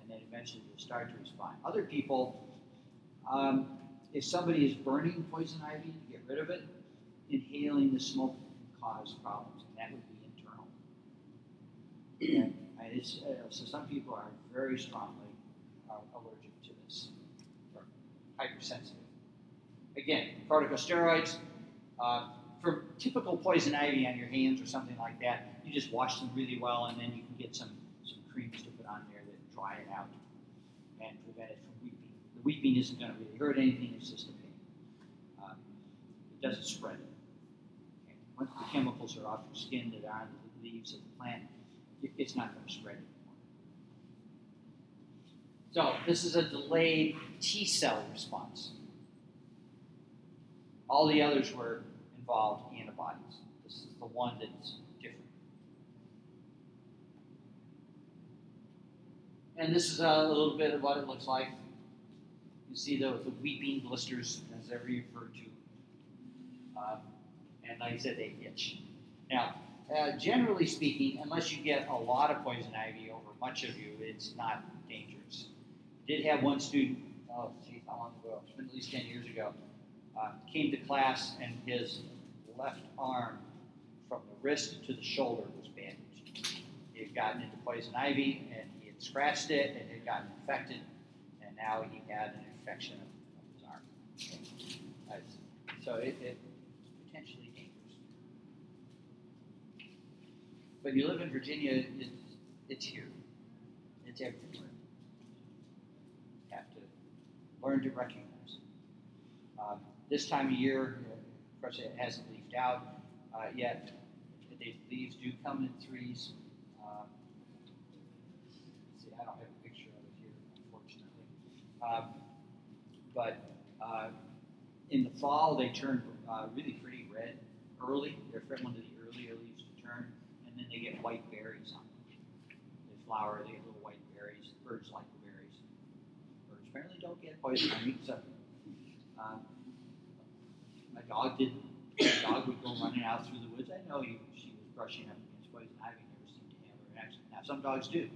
and then eventually you'll start to respond. Other people, um, if somebody is burning poison ivy to get rid of it, inhaling the smoke can cause problems, and that would. And uh, so some people are very strongly uh, allergic to this, or hypersensitive. Again, corticosteroids. Uh, for typical poison ivy on your hands or something like that, you just wash them really well, and then you can get some, some creams to put on there that dry it out and prevent it from weeping. The weeping isn't going to really hurt anything; it's just a pain. Uh, it doesn't spread. Okay. Once the chemicals are off your skin that are on the leaves of the plant, it's not going to spread anymore. So this is a delayed T cell response. All the others were involved antibodies. This is the one that's different. And this is a little bit of what it looks like. You see the, the weeping blisters, as they're referred to. Um, and like I said, they itch. Now, uh, generally speaking, unless you get a lot of poison ivy over much of you, it's not dangerous. Did have one student, oh, geez, how long ago? It's been at least 10 years ago, uh, came to class and his left arm from the wrist to the shoulder was bandaged. He had gotten into poison ivy and he had scratched it and it had gotten infected, and now he had an infection of, of his arm. So it, it potentially dangerous. But you live in Virginia, it's, it's here. It's everywhere. You have to learn to recognize. it. Um, this time of year, of course, it hasn't leafed out uh, yet. The leaves do come in threes. Um, see, I don't have a picture of it here, unfortunately. Um, but uh, in the fall, they turn uh, really pretty red early. They're one of the earlier leaves to turn, and then they get white berries on them. They flower, they get little white berries. Birds like the berries. Birds apparently don't get poison ivy, so. Um, my dog didn't. My dog would go running out through the woods. I know he, she was brushing up against poison ivy. Never seemed to have a reaction. Now some dogs do.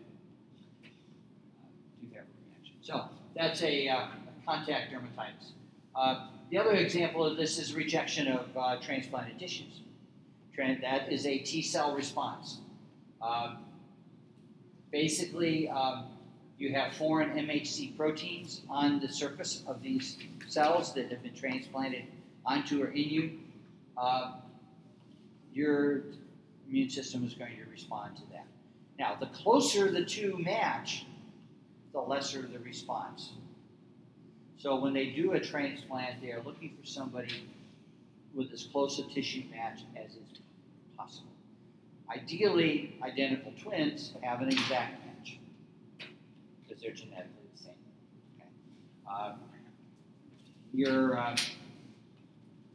Uh, do have a reaction. So that's a, uh, contact dermatitis. Uh, the other example of this is rejection of uh, transplanted tissues. That is a T cell response. Um, basically, um, you have foreign MHC proteins on the surface of these cells that have been transplanted onto or in you. Uh, your immune system is going to respond to that. Now, the closer the two match, the lesser the response. So when they do a transplant, they are looking for somebody with as close a tissue match as is. Ideally, identical twins have an exact match because they're genetically the same. Okay. Uh, your uh,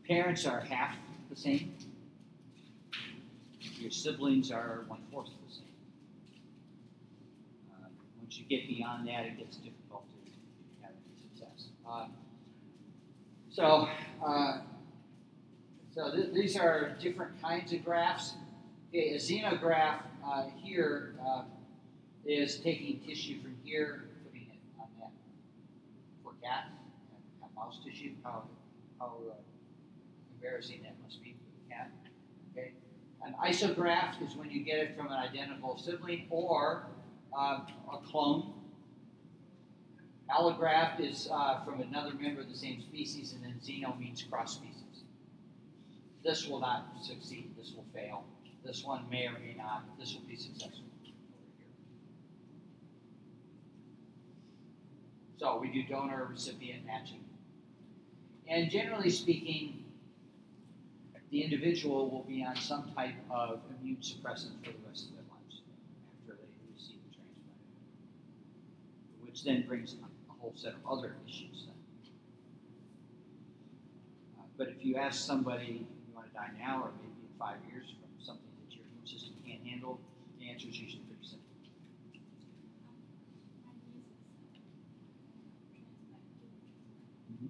parents are half the same. Your siblings are one fourth the same. Uh, once you get beyond that, it gets difficult to have success. Uh, so, uh, so th- these are different kinds of grafts. Okay, a xenograft uh, here uh, is taking tissue from here, putting it on that for cat, uh, mouse tissue. How, how uh, embarrassing that must be for the cat. Okay, an isograft is when you get it from an identical sibling or uh, a clone. Allograft is uh, from another member of the same species, and then xeno means cross species. This will not succeed. This will fail. This one may or may not. This will be successful. So we do donor recipient matching. And generally speaking, the individual will be on some type of immune suppressant for the rest of their lives after they receive the transplant, which then brings a whole set of other issues. Uh, but if you ask somebody, you want to die now or maybe in five years from something that your immune system can't handle, the answer is usually pretty simple. Mhm.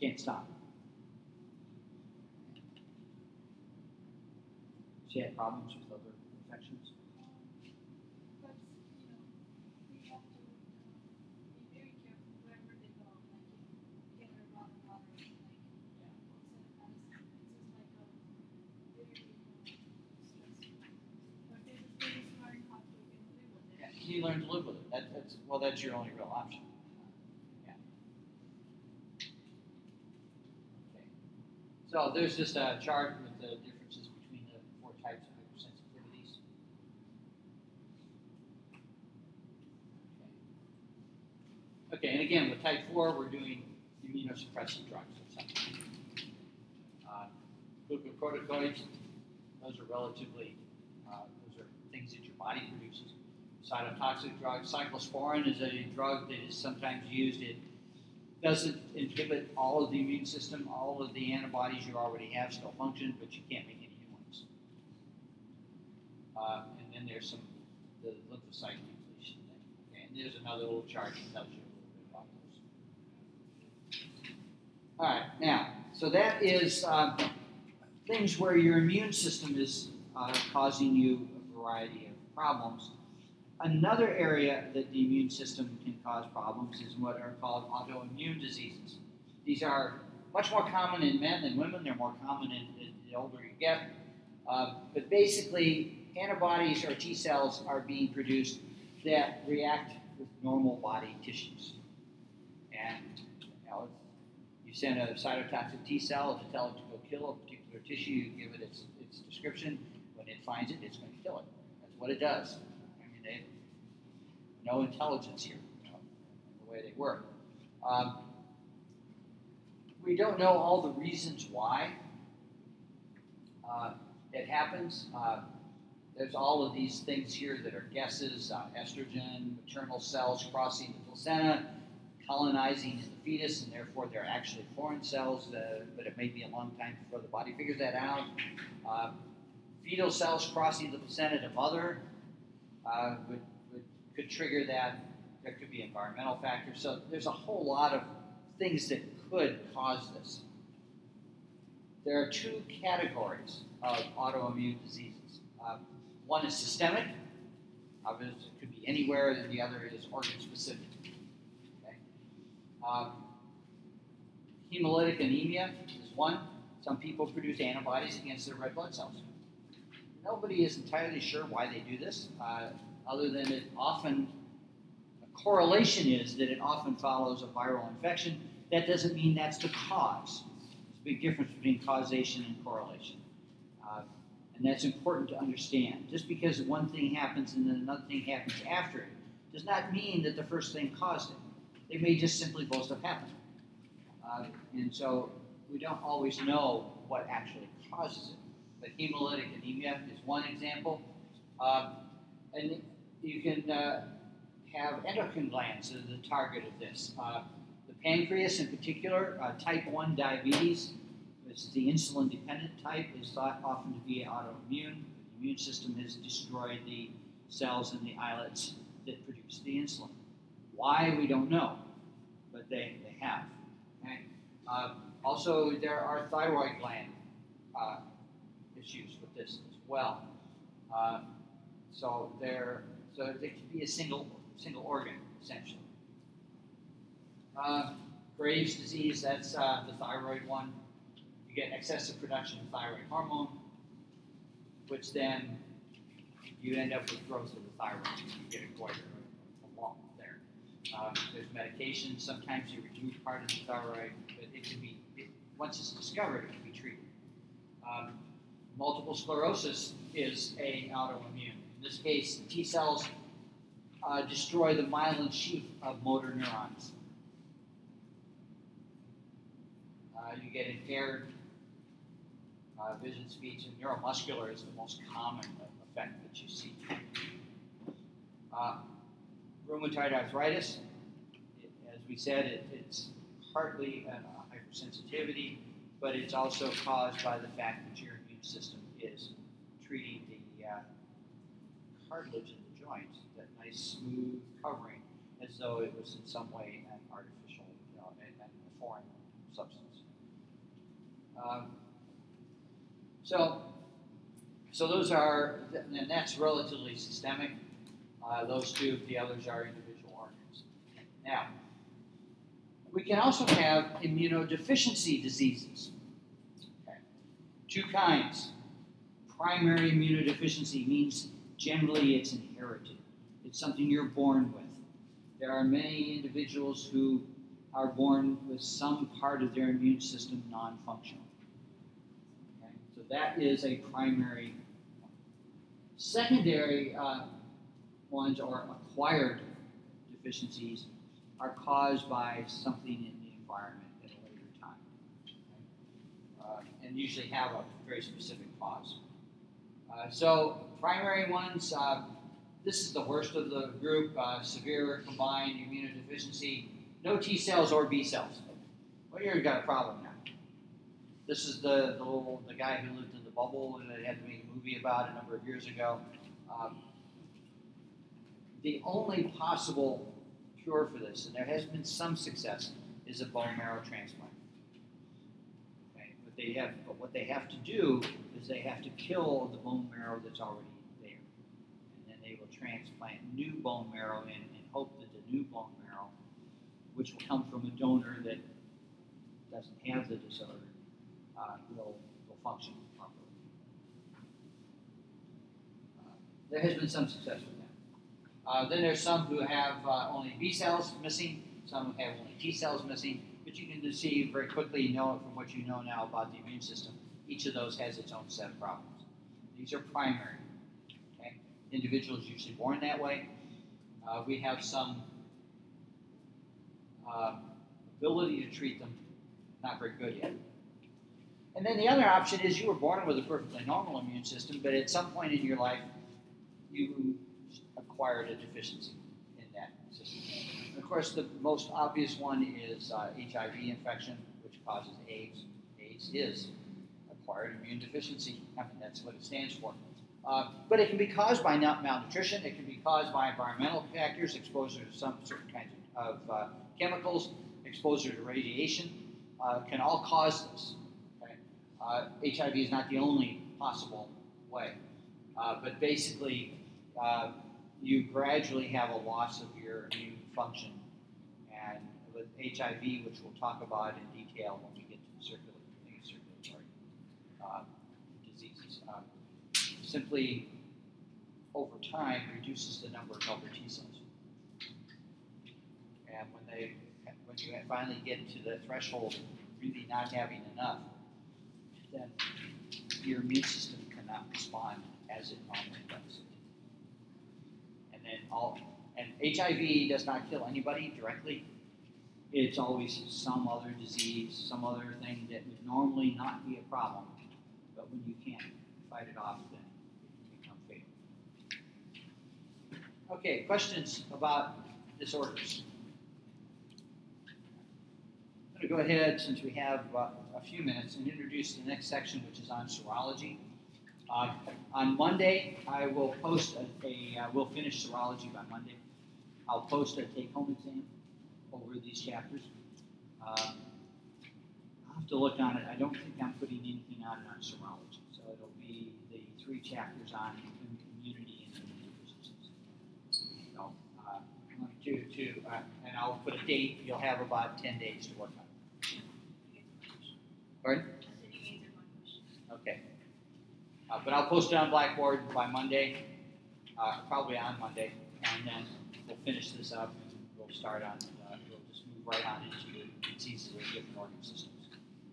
Can't stop. She had problems with other infections. But, you know, we have to uh, be very careful wherever they go, like if get her water water, like, yeah, outside of medicine, it's just like a very, uh, stressful. But they just, they just learn how to live with it. Yeah, you learn to live with it. That, that's well, that's your only real option. Yeah. Okay. So there's just a chart with the differences between the four types of hypersensitivities. Okay. Okay, and again, with type four, we're doing immunosuppressant drugs of some kind. Uh, glucocorticoids, those are relatively, uh, those are things that your body produces cytotoxic drug. Cyclosporin is a drug that is sometimes used. It doesn't inhibit all of the immune system. All of the antibodies you already have still function, but you can't make any new ones. Uh, and then there's some the lymphocyte depletion thing. Okay, and there's another little chart that tells you a little bit about those. All right, now, so that is um, things where your immune system is uh, causing you a variety of problems. Another area that the immune system can cause problems is what are called autoimmune diseases. These are much more common in men than women. They're more common in, in the older you get. Uh, but basically, antibodies or T cells are being produced that react with normal body tissues. And you, know, you send a cytotoxic T cell to tell it to go kill a particular tissue, you give it its, its description. When it finds it, it's going to kill it. That's what it does. No intelligence here, you know, the way they work. Um, we don't know all the reasons why uh, it happens. Uh, there's all of these things here that are guesses uh, estrogen, maternal cells crossing the placenta, colonizing in the fetus, and therefore they're actually foreign cells, uh, but it may be a long time before the body figures that out. Uh, fetal cells crossing the placenta to mother uh, would, could trigger that. There could be environmental factors. So there's a whole lot of things that could cause this. There are two categories of autoimmune diseases. Um, one is systemic, obviously it could be anywhere, and the other is organ specific. Okay? Um, hemolytic anemia is one. Some people produce antibodies against their red blood cells. Nobody is entirely sure why they do this, uh, other than it often, a correlation is that it often follows a viral infection. That doesn't mean that's the cause. There's a big difference between causation and correlation. Uh, and that's important to understand. Just because one thing happens and then another thing happens after it does not mean that the first thing caused it. They may just simply both have happened. Uh, and so we don't always know what actually causes it. But hemolytic anemia is one example. Uh, and you can uh, have endocrine glands that are the target of this. Uh, the pancreas, in particular, uh, type 1 diabetes, which is the insulin dependent type, is thought often to be autoimmune. The immune system has destroyed the cells in the islets that produce the insulin. Why, we don't know, but they, they have. Okay? Uh, also, there are thyroid gland uh, issues with this as well. Uh, so there, so it could be a single single organ essentially. Uh, Graves' disease, that's uh, the thyroid one. You get excessive production of thyroid hormone, which then you end up with growth of the thyroid. You get a goiter, a lump there. Um, there's medication. Sometimes you remove part of the thyroid, but it can be it, once it's discovered, it can be treated. Um, multiple sclerosis is a autoimmune. In this case, T cells uh, destroy the myelin sheath of motor neurons. Uh, you get impaired uh, vision, speech, and neuromuscular is the most common effect that you see. Uh, rheumatoid arthritis, it, as we said, it, it's partly a hypersensitivity, but it's also caused by the fact that your immune system is treating the uh, cartilage in the joint, that nice smooth covering, as though it was in some way an artificial, you know, and, a foreign substance. Um, so, so those are, and that's relatively systemic. Uh, those two, the others are individual organs. Now, we can also have immunodeficiency diseases. Okay. Two kinds. Primary immunodeficiency means generally it's inherited. It's something you're born with. There are many individuals who are born with some part of their immune system non-functional. Okay? So that is a primary. Secondary uh, ones or acquired deficiencies are caused by something in the environment at a later time. Okay? Uh, and usually have a very specific cause. Uh, so primary ones, uh, this is the worst of the group, uh, severe combined immunodeficiency, no T cells or B cells. Well, you've got a problem now. This is the, the little the guy who lived in the bubble they had to make a movie about a number of years ago. Um, the only possible cure for this, and there has been some success, is a bone marrow transplant. They have, but what they have to do is they have to kill the bone marrow that's already there, and then they will transplant new bone marrow in and hope that the new bone marrow, which will come from a donor that doesn't have the disorder, uh, will will function properly. Uh, there has been some success with that. Uh, then there's some who have uh, only B cells missing, some have only T cells missing, but you can see very quickly, know from what you know now about the immune system, each of those has its own set of problems. These are primary. Okay? Individuals usually born that way. Uh, we have some uh, ability to treat them, not very good yet. And then the other option is you were born with a perfectly normal immune system, but at some point in your life, you acquired a deficiency in that system. And of course, the most obvious one is uh, HIV infection, which causes AIDS. AIDS is acquired immune deficiency. I mean, that's what it stands for. Uh, but it can be caused by malnutrition. It can be caused by environmental factors, exposure to some certain kinds of, uh, chemicals, exposure to radiation, uh, can all cause this. Okay? Uh, HIV is not the only possible way, uh, but basically, uh, you gradually have a loss of your immune function, HIV, which we'll talk about in detail when we get to the circulatory, circulatory uh, diseases, uh, simply over time reduces the number of helper T cells. And when they, when you finally get to the threshold of really not having enough, then your immune system cannot respond as it normally does. And then all, and HIV does not kill anybody directly. It's always some other disease, some other thing that would normally not be a problem. But when you can't fight it off, then it can become fatal. Okay, questions about disorders? I'm going to go ahead, since we have uh, a few minutes, and introduce the next section, which is on serology. Uh, on Monday, I will post a, a uh, we'll finish serology by Monday. I'll post a take-home exam over these chapters. Uh, I'll have to look on it. I don't think I'm putting anything on on serology, so it'll be the three chapters on immunity and deficiencies. So, uh, to, to, uh, and I'll put a date. You'll have about 10 days to work on it. Pardon? Okay. Uh, but I'll post it on Blackboard by Monday, uh, probably on Monday, and then we'll finish this up and we'll start on, uh, we'll just move right on into diseases of different organ systems.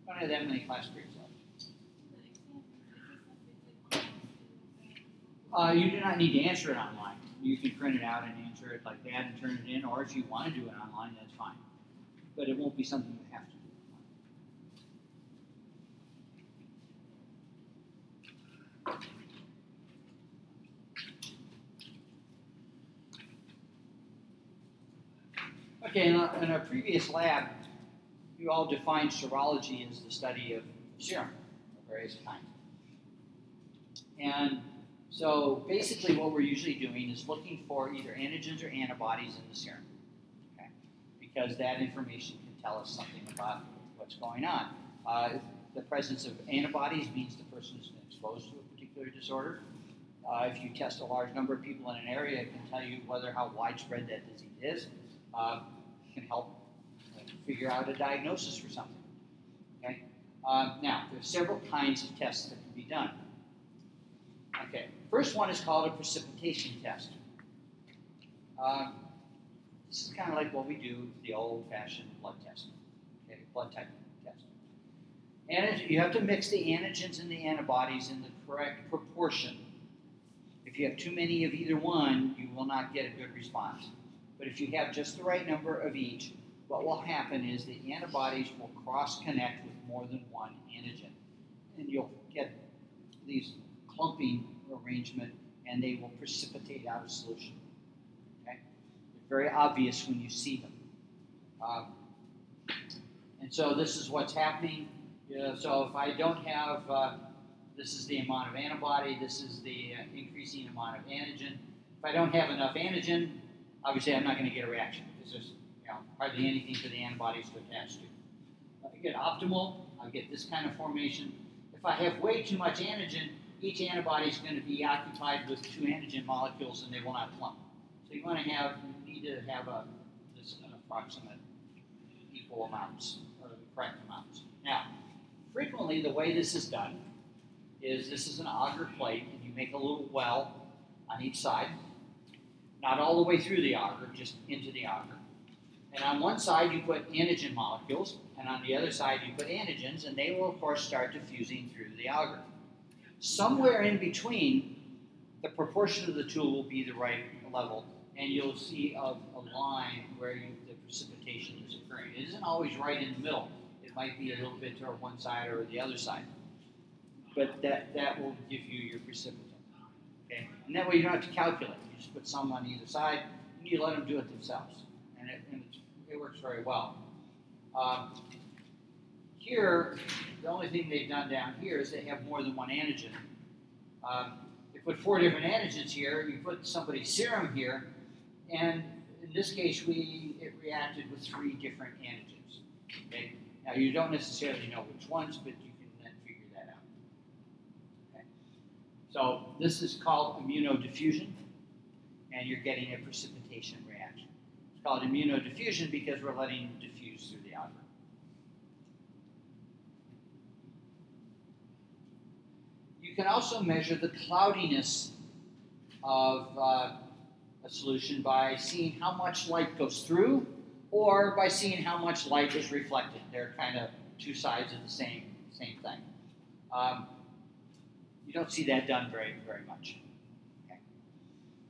I don't have that many class periods left. Uh, you do not need to answer it online. You can print it out and answer it like that and turn it in, or if you want to do it online, that's fine. But it won't be something you have to do. online. Okay, in our, in previous lab, you all defined serology as the study of serum of various kinds. And so basically what we're usually doing is looking for either antigens or antibodies in the serum. Okay? Because that information can tell us something about what's going on. Uh, the presence of antibodies means the person has been exposed to a particular disorder. Uh, if you test a large number of people in an area, it can tell you whether how widespread that disease is. Uh, can help uh, figure out a diagnosis for something. Okay. Uh, now, there's several kinds of tests that can be done. Okay. First one is called a precipitation test. Uh, this is kind of like what we do the old-fashioned blood test. Okay, blood type test. And you have to mix the antigens and the antibodies in the correct proportion. If you have too many of either one, you will not get a good response. But if you have just the right number of each, what will happen is the antibodies will cross connect with more than one antigen. And you'll get these clumping arrangement and they will precipitate out of solution. Okay? They're very obvious when you see them. Um, and so this is what's happening. So if I don't have, uh, this is the amount of antibody, this is the uh, increasing amount of antigen. If I don't have enough antigen, obviously I'm not going to get a reaction because there's you know, hardly anything for the antibodies to attach to. If I get optimal, I get this kind of formation. If I have way too much antigen, each antibody is going to be occupied with two antigen molecules and they will not clump. So you want to have, you need to have a, this an approximate equal amounts, or the correct amounts. Now, frequently the way this is done is this is an agar plate and you make a little well on each side. Not all the way through the agar, just into the agar. And on one side you put antigen molecules, and on the other side you put antigens, and they will of course start diffusing through the agar. Somewhere in between, the proportion of the two will be the right level, and you'll see a, a line where you, the precipitation is occurring. It isn't always right in the middle. It might be a little bit to one side or the other side. But that, that will give you your precipitant. Okay? And that way you don't have to calculate. Just put some on either side, and you let them do it themselves. And it, and it works very well. Um, here, the only thing they've done down here is they have more than one antigen. Um, they put four different antigens here. You put somebody's serum here, and in this case, we it reacted with three different antigens. Okay. Now you don't necessarily know which ones, but you can then figure that out. Okay. So this is called immunodiffusion, and you're getting a precipitation reaction. It's called immunodiffusion because we're letting diffuse through the agar. You can also measure the cloudiness of uh, a solution by seeing how much light goes through or by seeing how much light is reflected. They're kind of two sides of the same, same thing. Um, you don't see that done very, very much.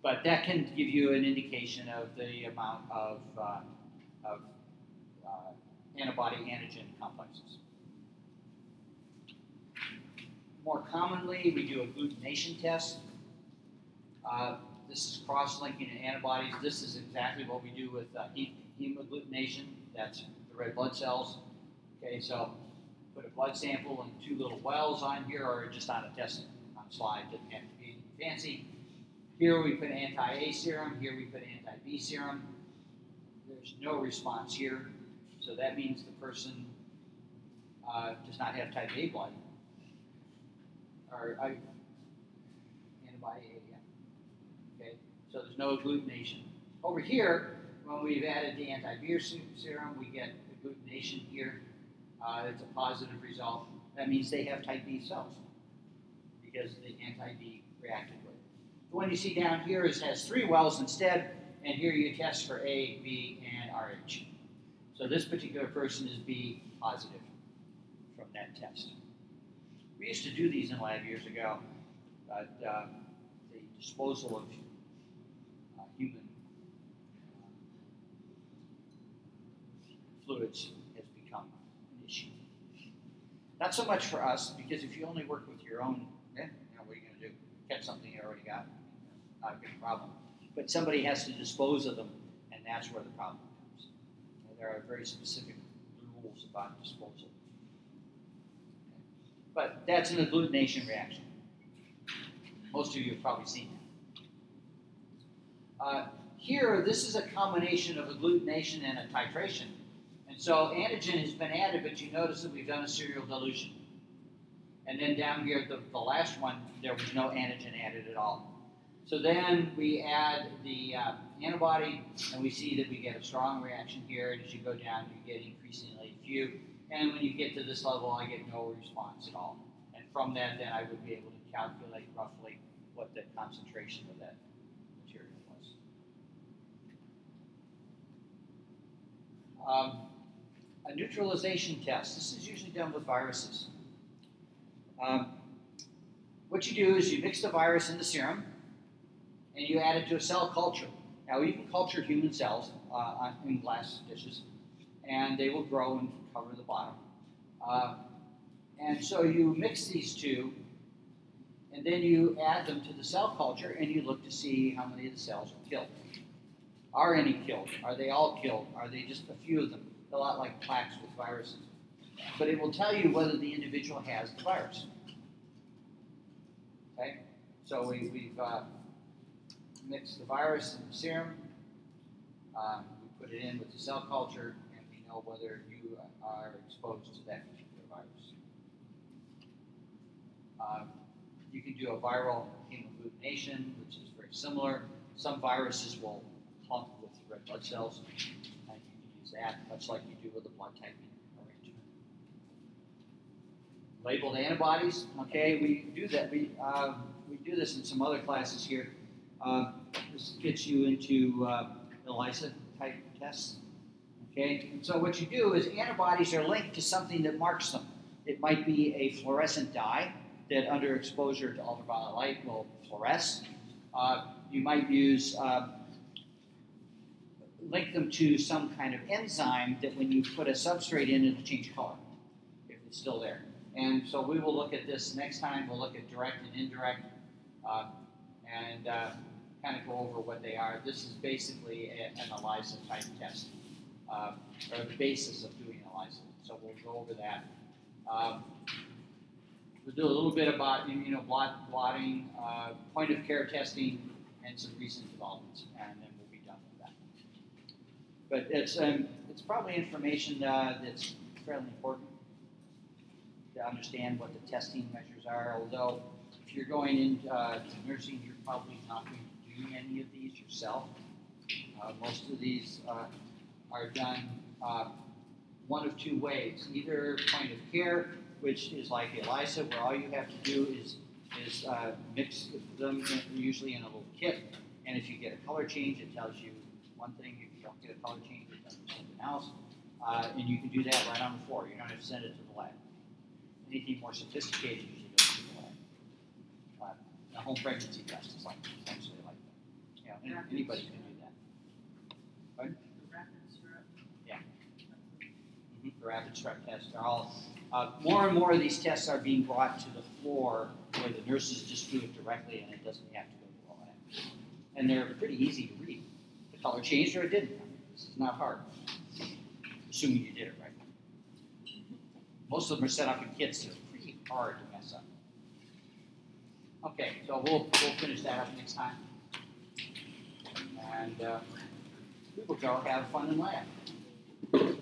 But that can give you an indication of the amount of, uh, of uh, antibody antigen complexes. More commonly, we do agglutination test. Uh, this is cross-linking antibodies. This is exactly what we do with uh, hemagglutination. That's the red blood cells. Okay, so put a blood sample and two little wells on here, or just on a test slide. Doesn't have to be fancy. Here we put anti-A serum. Here we put anti-B serum. There's no response here, so that means the person uh, does not have type A blood or I, antibody A, yeah. Okay, so there's no agglutination. Over here, when we've added the anti-B serum, we get agglutination here. Uh, it's a positive result. That means they have type B cells because the anti-B reacted. The one you see down here is has three wells instead, and here you test for A, B, and RH. So this particular person is B positive from that test. We used to do these in lab years ago, but uh, the disposal of uh, human uh, fluids has become an issue. Not so much for us, because if you only work with your own, eh, you know, what are you going to do? Catch something you already got? Not a big problem. But somebody has to dispose of them, and that's where the problem comes. There are very specific rules about disposal. But that's an agglutination reaction. Most of you have probably seen that. Uh, here, this is a combination of agglutination and a titration. And so antigen has been added, but you notice that we've done a serial dilution. And then down here, the, the last one, there was no antigen added at all. So then we add the uh, antibody, and we see that we get a strong reaction here. And as you go down, you get increasingly few. And when you get to this level, I get no response at all. And from that, then I would be able to calculate roughly what the concentration of that material was. Um, a neutralization test. This is usually done with viruses. Um, what you do is you mix the virus in the serum and you add it to a cell culture. Now, you can culture human cells uh, in glass dishes, and they will grow and cover the bottom. Uh, and so you mix these two, and then you add them to the cell culture, and you look to see how many of the cells are killed. Are any killed? Are they all killed? Are they just a few of them? A lot like plaques with viruses. But it will tell you whether the individual has the virus. Okay? So we, we've uh, mix the virus in the serum. Um, we put it in with the cell culture, and we know whether you are exposed to that particular virus. Um, you can do a viral hemagglutination, which is very similar. Some viruses will clump with red blood cells, and you can use that, much like you do with a blood arrangement. Labeled antibodies, okay, we do that. We um, we do this in some other classes here. Um, this gets you into uh, ELISA type tests. Okay, and so what you do is antibodies are linked to something that marks them. It might be a fluorescent dye that, under exposure to ultraviolet light, will fluoresce. Uh, you might use uh, link them to some kind of enzyme that, when you put a substrate in, it'll change color if it's still there. And so we will look at this next time. We'll look at direct and indirect, uh, and uh, kind of go over what they are. This is basically a, an ELISA type test, uh, or the basis of doing ELISA. So we'll go over that. Um, we'll do a little bit about immunoblot blotting, uh, point of care testing, and some recent developments, and then we'll be done with that. But it's um, it's probably information uh, that's fairly important to understand what the testing measures are. Although if you're going into uh, nursing, you're probably not going to do any of these yourself. Uh, most of these uh, are done uh, one of two ways: either point of care, which is like ELISA, where all you have to do is is uh, mix them usually in a little kit, and if you get a color change, it tells you one thing. If you don't get a color change, it tells you something else. Uh, and you can do that right on the floor. You don't have to send it to the lab. Anything more sophisticated usually goes to the lab. A home pregnancy test is like essentially like that. Yeah, any- anybody can do that. The rapid strep. Yeah. Mhm, The rapid strep tests are all, uh, more and more of these tests are being brought to the floor where the nurses just do it directly and it doesn't have to go through all that. And they're pretty easy to read. The color changed or it didn't. I mean, This is not hard, assuming you did it right. Most of them are set up in kits that are pretty hard to mess up. Okay, so we'll, we'll finish that up next time. And, uh, we will go have fun in lab.